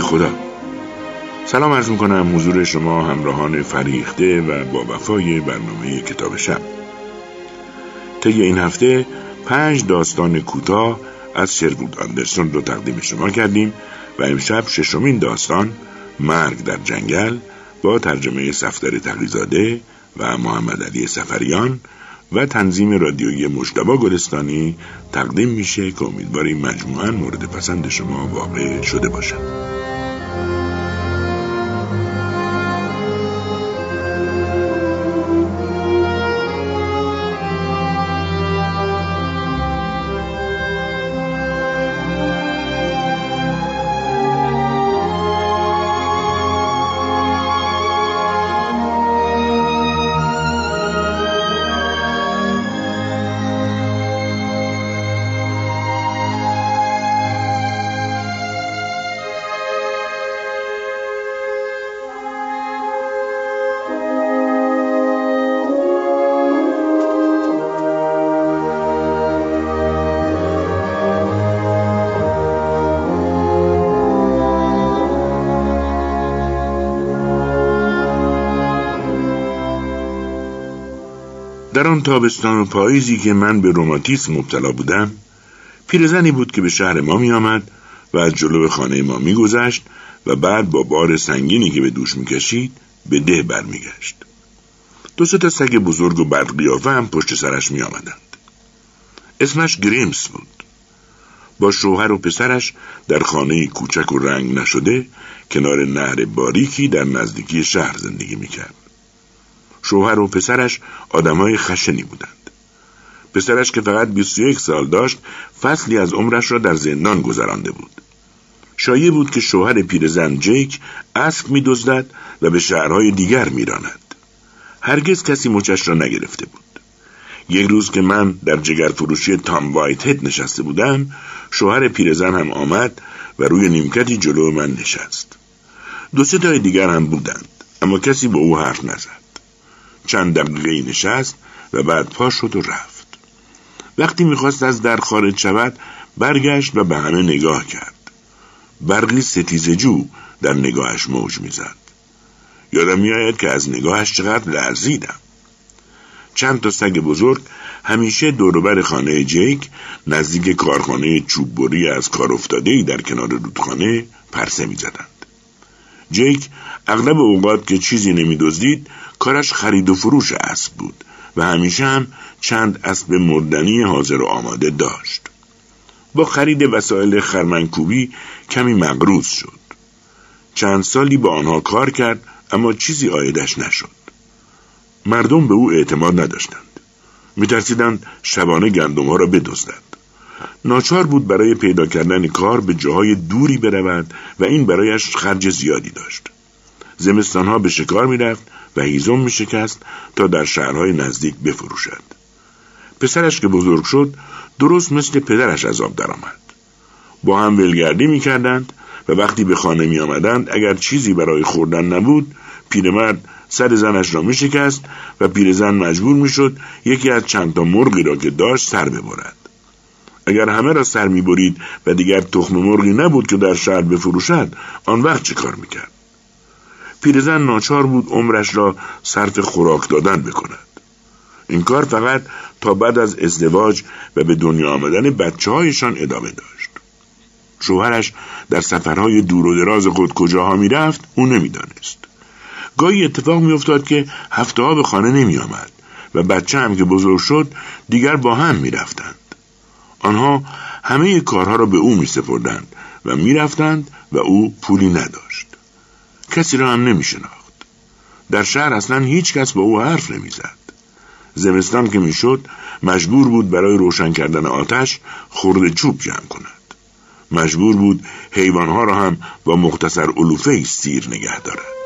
خدا سلام عرض می‌کنم حضور شما همراهان فریخته و با وفای برنامه کتاب شب طی این هفته پنج داستان کوتاه از شرود آندرسون رو تقدیم شما کردیم و امشب ششمین داستان مرگ در جنگل با ترجمه سفتر تقیزاده و محمد علی سفریان و تنظیم رادیویی مجتبا گلستانی تقدیم میشه که امیدواریم مجموعا مورد پسند شما واقع شده باشد. در آن تابستان و پاییزی که من به روماتیسم مبتلا بودم پیرزنی بود که به شهر ما می آمد و از جلو خانه ما می گذشت و بعد با بار سنگینی که به دوش می کشید به ده برمیگشت. دو تا سگ بزرگ و بدقیافه هم پشت سرش می آمدند. اسمش گریمس بود. با شوهر و پسرش در خانه کوچک و رنگ نشده کنار نهر باریکی در نزدیکی شهر زندگی می کرد. شوهر و پسرش آدمای خشنی بودند. پسرش که فقط 21 سال داشت فصلی از عمرش را در زندان گذرانده بود. شایع بود که شوهر پیرزن جیک اسب میدزدد و به شهرهای دیگر میراند. هرگز کسی مچش را نگرفته بود. یک روز که من در جگر فروشی تام وایت هد نشسته بودم شوهر پیرزن هم آمد و روی نیمکتی جلو من نشست. دو سه تای دیگر هم بودند اما کسی با او حرف نزد. چند دقیقه نشست و بعد پا شد و رفت. وقتی می‌خواست از در خارج شود برگشت و به همه نگاه کرد. برقی ستیزجو در نگاهش موج می‌زد. یادم میآید که از نگاهش چقدر لرزیدم. چند تا سگ بزرگ همیشه دوروبر خانه جیک نزدیک کارخانه چوببری از کار افتاده در کنار رودخانه پرسه می‌زدند. جیک اغلب اوقات که چیزی نمیدزدید کارش خرید و فروش اسب بود و همیشه هم چند اسب مردنی حاضر و آماده داشت. با خرید وسایل خرمنکوبی کمی مغروز شد. چند سالی با آنها کار کرد اما چیزی آیدش نشد. مردم به او اعتماد نداشتند. میترسیدند شبانه گندم ها را بدزدند. ناچار بود برای پیدا کردن کار به جاهای دوری برود و این برایش خرج زیادی داشت. زمستانها به شکار می‌رفت و هیزم می شکست تا در شهرهای نزدیک بفروشد. پسرش که بزرگ شد درست مثل پدرش از آب درآمد. با هم ولگردی می کردند و وقتی به خانه می آمدند اگر چیزی برای خوردن نبود پیرمرد سر زنش را می شکست و پیرزن مجبور می شد یکی از چند تا مرغی را که داشت سر ببرد. اگر همه را سر می برید و دیگر تخم مرغی نبود که در شهر بفروشد آن وقت چه کار می کرد؟ پیرزن ناچار بود عمرش را صرف خوراک دادن بکند. این کار فقط تا بعد از ازدواج و به دنیا آمدن بچه هایشان ادامه داشت. شوهرش در سفرهای دور و دراز خود کجاها می‌رفت او نمی‌دانست. گاهی اتفاق میافتاد که هفته ها به خانه نمی آمد و بچه هم که بزرگ شد دیگر با هم می‌رفتند. آنها همه کارها را به او می سپردند و می‌رفتند و او پولی نداشت کسی را هم نمی شناخت. در شهر اصلا هیچ کس با او حرف نمی‌زد. زمستان که می‌شد مجبور بود برای روشن کردن آتش خورده چوب جمع کند. مجبور بود حیوانها را هم با مختصر علوفه سیر نگه دارد.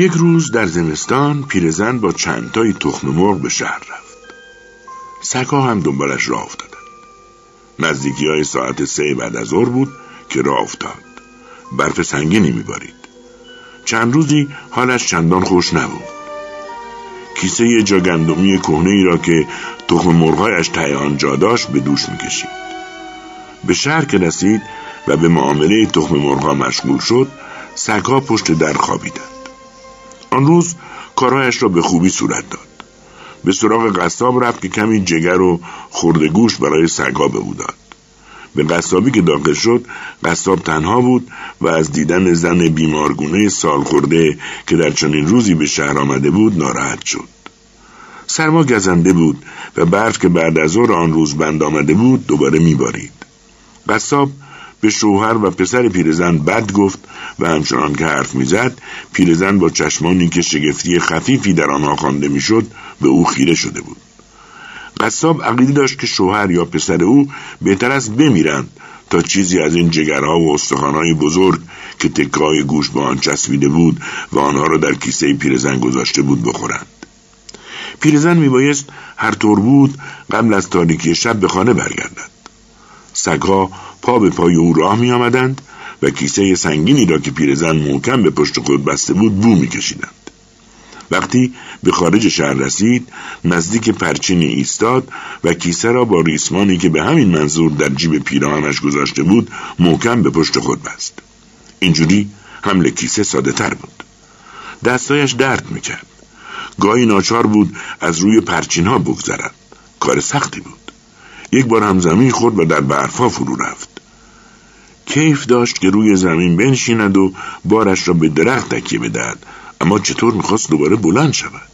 یک روز در زمستان پیرزن با چندتایی تخم مرغ به شهر رفت. سگها هم دنبالش راه افتادند نزدیکی های ساعت سه بعد از ظهر بود که راه افتاد. برف سنگینی میبارید. چند روزی حالش چندان خوش نبود. کیسه جا گندمی کهنه ای را که تخم مرغایش ته آنجا داشت به دوش می‌کشید. به شهر که رسید و به معامله تخم مرغها مشغول شد سگها پشت در خوابیدند آن روز کارهایش را به خوبی صورت داد. به سراغ قصاب رفت که کمی جگر و خورده گوش برای سگها به او به قصابی که داخل شد قصاب تنها بود و از دیدن زن بیمارگونه سال خورده که در چنین روزی به شهر آمده بود ناراحت شد. سرما گزنده بود و برف که بعد از ظهر آن روز بند آمده بود دوباره میبارید. قصاب به شوهر و پسر پیرزن بد گفت و همچنان که حرف می‌زد پیرزن با چشمانی که شگفتی خفیفی در آنها خوانده می‌شد به او خیره شده بود. قصاب عقیده داشت که شوهر یا پسر او بهتر است بمیرند تا چیزی از این جگرها و استخوانهای بزرگ که تکای گوش به آن چسبیده بود و آنها را در کیسه پیرزن گذاشته بود بخورند. پیرزن میبایست هر طور بود قبل از تاریکی شب به خانه برگردد. سگها پا به پای او راه می آمدند و کیسه سنگینی را که پیرزن محکم به پشت خود بسته بود بو میکشیدند. وقتی به خارج شهر رسید نزدیک پرچینی ایستاد و کیسه را با ریسمانی که به همین منظور در جیب پیراهنش گذاشته بود محکم به پشت خود بست. اینجوری حمل کیسه ساده تر بود. دستایش درد می‌کرد. گاهی ناچار بود از روی پرچین ها بگذرد. کار سختی بود. یک بار هم زمین خورد و در برفا فرو رفت. کیف داشت که روی زمین بنشیند و بارش را به درخت تکیه بدهد. اما چطور می‌خواست دوباره بلند شود؟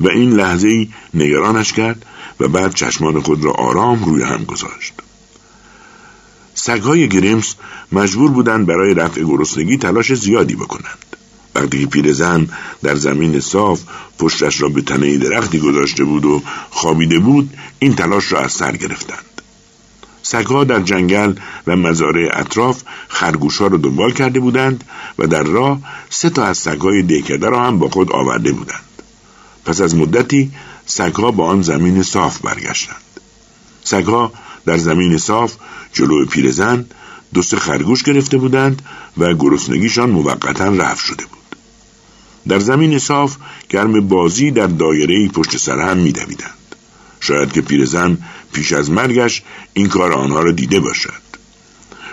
و این لحظه ای نگرانش کرد و بعد چشمان خود را آرام روی هم گذاشت. سگهای گریمز مجبور بودند برای رفع گرسنگی تلاش زیادی بکنند. وقتی پیرزن در زمین صاف پشتش را به تنه درختی گذاشته بود و خوابیده بود این تلاش را از سر گرفتند. سگها در جنگل و مزارع اطراف خرگوش ها را دنبال کرده بودند و در راه سه تا از سگهای دیکده را هم با خود آورده بودند. پس از مدتی سگها با آن زمین صاف برگشتند. سگها در زمین صاف جلو پیرزن دو سه خرگوش گرفته بودند و گرسنگیشان موقتا رفت شده بود. در زمین صاف گرم بازی در دایره پشت سر هم میدویدند. شاید که پیرزن پیش از مرگش این کار آنها را دیده باشد.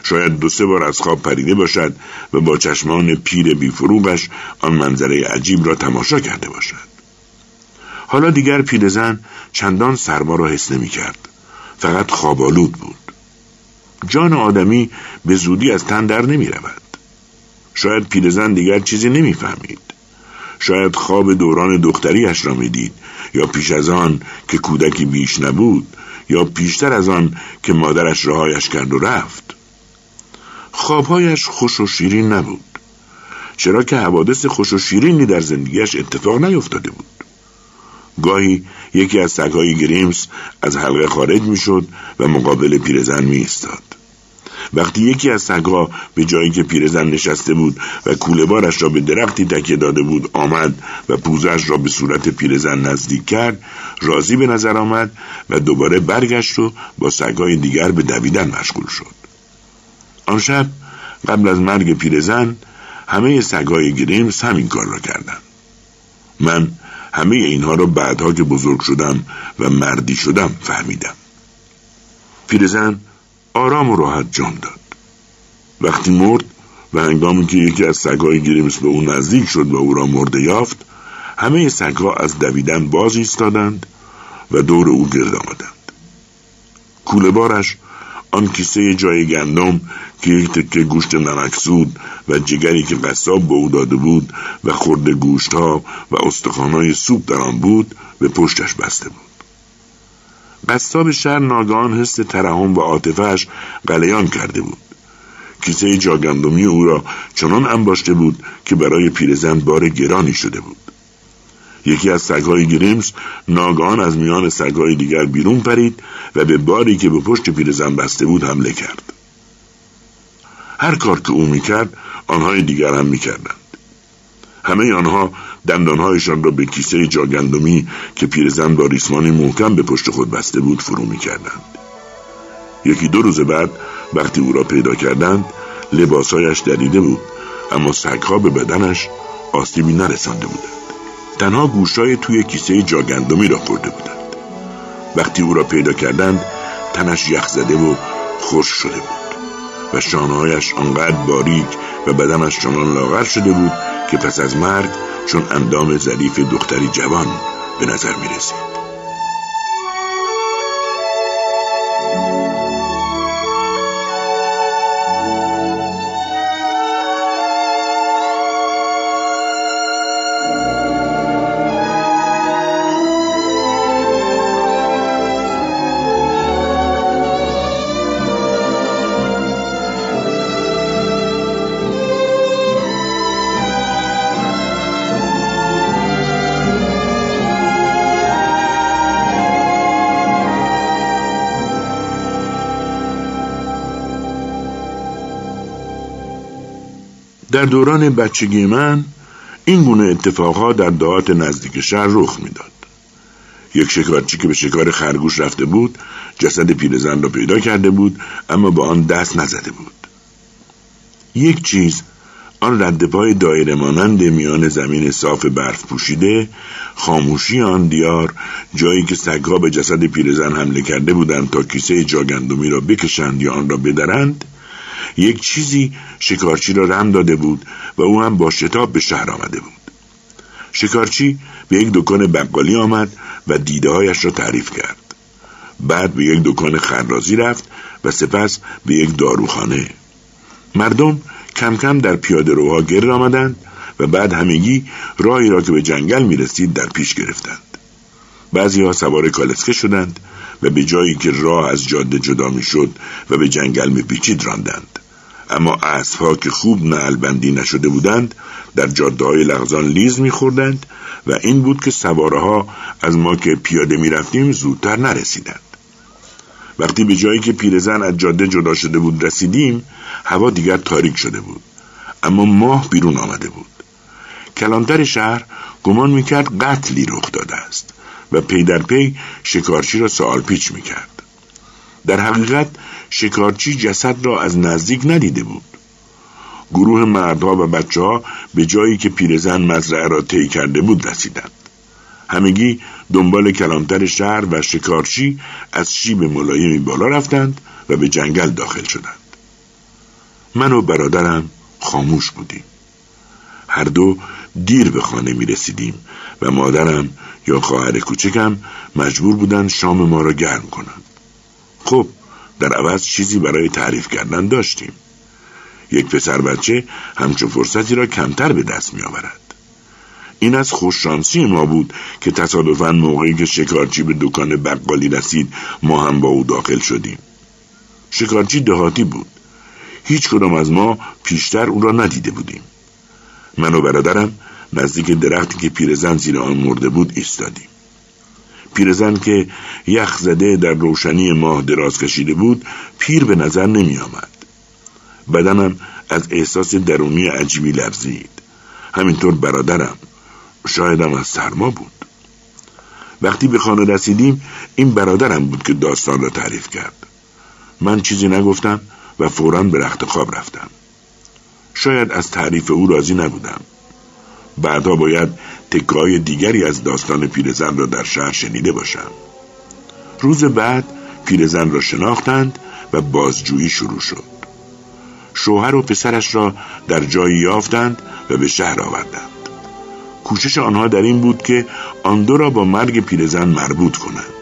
شاید دو سه بار از خواب پریده باشد و با چشمان پیر بیفروغش آن منظره عجیب را تماشا کرده باشد. حالا دیگر پیرزن چندان سرما را حس نمی کرد. فقط خوابالود بود. جان آدمی به زودی از تن در نمی رود. شاید پیرزن دیگر چیزی نمی‌فهمید. شاید خواب دوران دختریش را می‌دید یا پیش از آن که کودکی بیش نبود یا پیشتر از آن که مادرش رهایش کرد و رفت. خوابهایش خوش و شیرین نبود. چرا که حوادث خوش و شیرینی در زندگیش اتفاق نیفتاده بود. گاهی یکی از سگهای گریمز از حلقه خارج می‌شد و مقابل پیرزن می ایستاد. وقتی یکی از سگها به جایی که پیرزن نشسته بود و کوله بارش را به درختی تکیه داده بود آمد و پوزش را به صورت پیرزن نزدیک کرد راضی به نظر آمد و دوباره برگشت و با سگهای دیگر به دویدن مشغول شد. آن شب قبل از مرگ پیرزن همه سگهای گریمز همین کار را کردند. من همه اینها را بعدها که بزرگ شدم و مردی شدم فهمیدم. پیرزن آرام و راحت جان داد. وقتی مرد و هنگامی که یکی از سگهای گریمس به او نزدیک شد و او را مرده یافت همه سگها از دویدن باز ایستادند و دور او گرد آمدند. کوله بارش آن کیسه جای گندم که یک تکه گوشت نمکسود و جگری که قصاب به او داده بود و خورده گوشت ها و استخوانهای سوپ در آن بود به پشتش بسته بود. قصاب شهر ناگهان حس ترحم و عاطفهاش قلیان کرده بود. کیسه جاگندمی او را چنان انباشته بود که برای پیرزن بار گرانی شده بود. یکی از سگهای گریمز ناگهان از میان سگهای دیگر بیرون پرید و به باری که به پشت پیرزن بسته بود حمله کرد. هر کار که او می‌کرد آنهای دیگر هم می‌کردند. همه آنها دندانهایشان را به کیسه جاگندمی که پیرزن با ریسمانی محکم به پشت خود بسته بود فرو می کردند. یکی دو روز بعد وقتی او را پیدا کردند لباسهایش دریده بود اما سگها به بدنش آسیبی نرسانده بودند تنها گوشای توی کیسه جاگندمی را خورده بودند وقتی او را پیدا کردند تنش یخ زده و خوش شده بود و شانههایش آنقدر باریک و بدنش چنان لاغر شده بود که پس از مرگ چون اندام ظریف دختری جوان به نظر می رسید. در دوران بچگی من این گونه اتفاقها در دهات نزدیک شهر رخ می‌داد. یک شکارچی که به شکار خرگوش رفته بود جسد پیرزن را پیدا کرده بود اما با آن دست نزده بود یک چیز آن رد پای دایره مانند میان زمین صاف برف پوشیده خاموشی آن دیار جایی که سگها به جسد پیرزن حمله کرده بودند تا کیسه جاگندمی را بکشند یا آن را بدرند یک چیزی شکارچی را رم داده بود و او هم با شتاب به شهر آمده بود. شکارچی به یک دکان بقالی آمد و دیدههایش را تعریف کرد. بعد به یک دکان خرازی رفت و سپس به یک داروخانه. مردم کم کم در پیاده روها گرد آمدند و بعد همگی راهی را که به جنگل می رسید در پیش گرفتند. بعضی ها سوار کالسکه شدند و به جایی که راه از جاده جدا می شد و به جنگل می پیچید راندند. اما اسبها که خوب نعلبندی نشده بودند در جاده های لغزان لیز میخوردند و این بود که سواره ها از ما که پیاده می‌رفتیم زودتر نرسیدند. وقتی به جایی که پیرزن از جاده جدا شده بود رسیدیم هوا دیگر تاریک شده بود. اما ماه بیرون آمده بود. کلانتر شهر گمان می‌کرد قتلی رخ داده است. و پی در پی شکارچی را سوال پیچ می‌کرد. در حقیقت شکارچی جسد را از نزدیک ندیده بود. گروه مردها و بچه ها به جایی که پیرزن مزرعه را طی کرده بود رسیدند. همگی دنبال کلانتر شهر و شکارچی از شیب ملایمی بالا رفتند و به جنگل داخل شدند. من و برادرم خاموش بودیم. هر دو دیر به خانه می رسیدیم و مادرم یا خواهر کوچکم مجبور بودند شام ما را گرم کنند خب در عوض چیزی برای تعریف کردن داشتیم. یک پسر بچه همچون فرصتی را کمتر به دست می آورد. این از خوششانسی ما بود که تصادفا موقعی که شکارچی به دکان بقالی رسید ما هم با او داخل شدیم. شکارچی دهاتی بود. هیچ کدام از ما پیشتر او را ندیده بودیم. من و برادرم نزدیک درختی که پیرزن زیر آن مرده بود ایستادیم. پیرزن که یخ زده در روشنی ماه دراز کشیده بود پیر به نظر نمی آمد. بدنم از احساس درونی عجیبی لرزید. همینطور برادرم شایدم از سرما بود. وقتی به خانه رسیدیم این برادرم بود که داستان را تعریف کرد. من چیزی نگفتم و فورا به رخت خواب رفتم. شاید از تعریف او راضی نبودم. بعدها باید تکای دیگری از داستان پیرزن را در شهر شنیده باشم. روز بعد پیرزن را شناختند و بازجویی شروع شد. شوهر و پسرش را در جایی یافتند و به شهر آوردند. کوشش آنها در این بود که آن دو را با مرگ پیرزن مربوط کنند.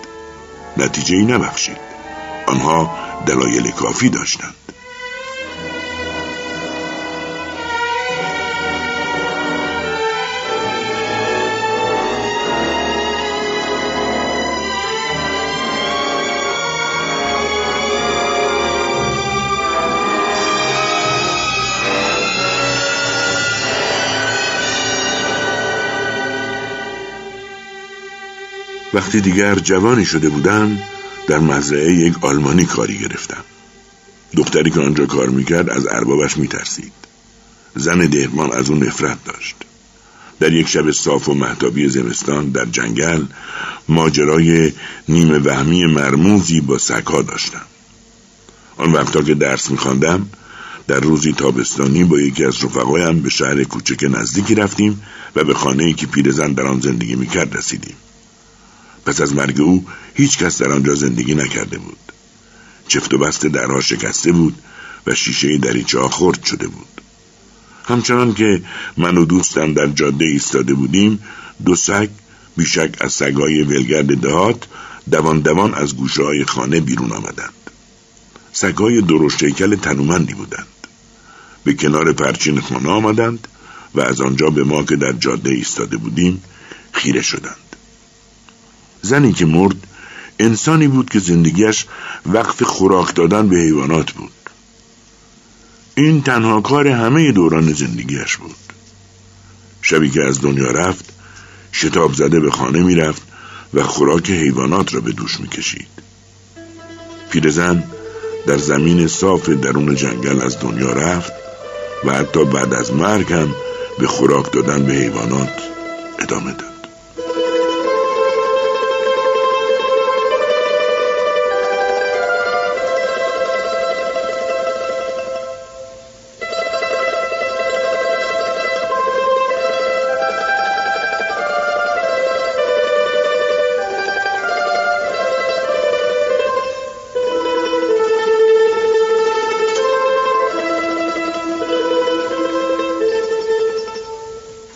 نتیجه ای نبخشید. آنها دلایل کافی داشتند. وقتی دیگر جوانی شده بودم در مزرعه یک آلمانی کاری گرفتم دختری که آنجا کار می‌کرد از اربابش میترسید. زن دهرمان از اون نفرت داشت. در یک شب صاف و محتابی زمستان در جنگل ماجرای نیمه وهمی مرموزی با سگها داشتم. آن وقتا که درس میخواندم در روزی تابستانی با یکی از رفقایم به شهر کوچک نزدیکی رفتیم و به خانه که پیرزن در آن زندگی می‌کرد رسیدیم. پس از مرگ او هیچ کس در آنجا زندگی نکرده بود. چفت و بست درها شکسته بود و شیشه دریچه ها خرد شده بود. همچنان که من و دوستم در جاده ایستاده بودیم دو سگ بیشک از سگای ولگرد دهات دوان دوان از گوشه های خانه بیرون آمدند. سگای درشت شیکل تنومندی بودند. به کنار پرچین خانه آمدند و از آنجا به ما که در جاده ایستاده بودیم خیره شدند. زنی که مرد انسانی بود که زندگیش وقف خوراک دادن به حیوانات بود. این تنها کار همه دوران زندگیش بود. شبی که از دنیا رفت شتاب زده به خانه می‌رفت و خوراک حیوانات را به دوش می‌کشید. پیرزن در زمین صاف درون جنگل از دنیا رفت و حتی بعد از مرگ هم به خوراک دادن به حیوانات ادامه داد.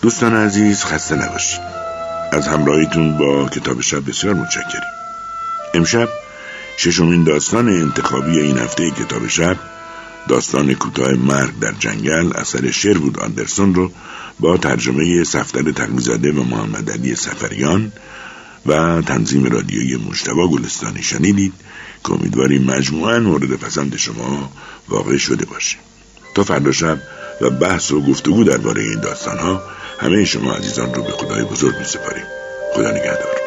دوستان عزیز خسته نباشید. از همراهیتون با کتاب شب بسیار متشکریم امشب ششمین داستان انتخابی این هفته کتاب شب داستان کوتاه مرگ در جنگل اثر شیرود آندرسون رو با ترجمه صفدر تقویزاده و محمد علی سفریان و تنظیم رادیویی مجتبا گلستانی شنیدید که امیدواریم مجموعا مورد پسند شما واقع شده باشه. تا فردا شب و بحث و گفتگو درباره این داستان ها همه شما عزیزان رو به خدای بزرگ می سپاریم خدا نگهدار.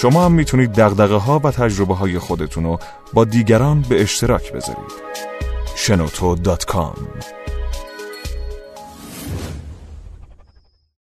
شما هم می‌تونید دقدقه ها و تجربه های خودتون رو با دیگران به اشتراک بذارید. شنوتو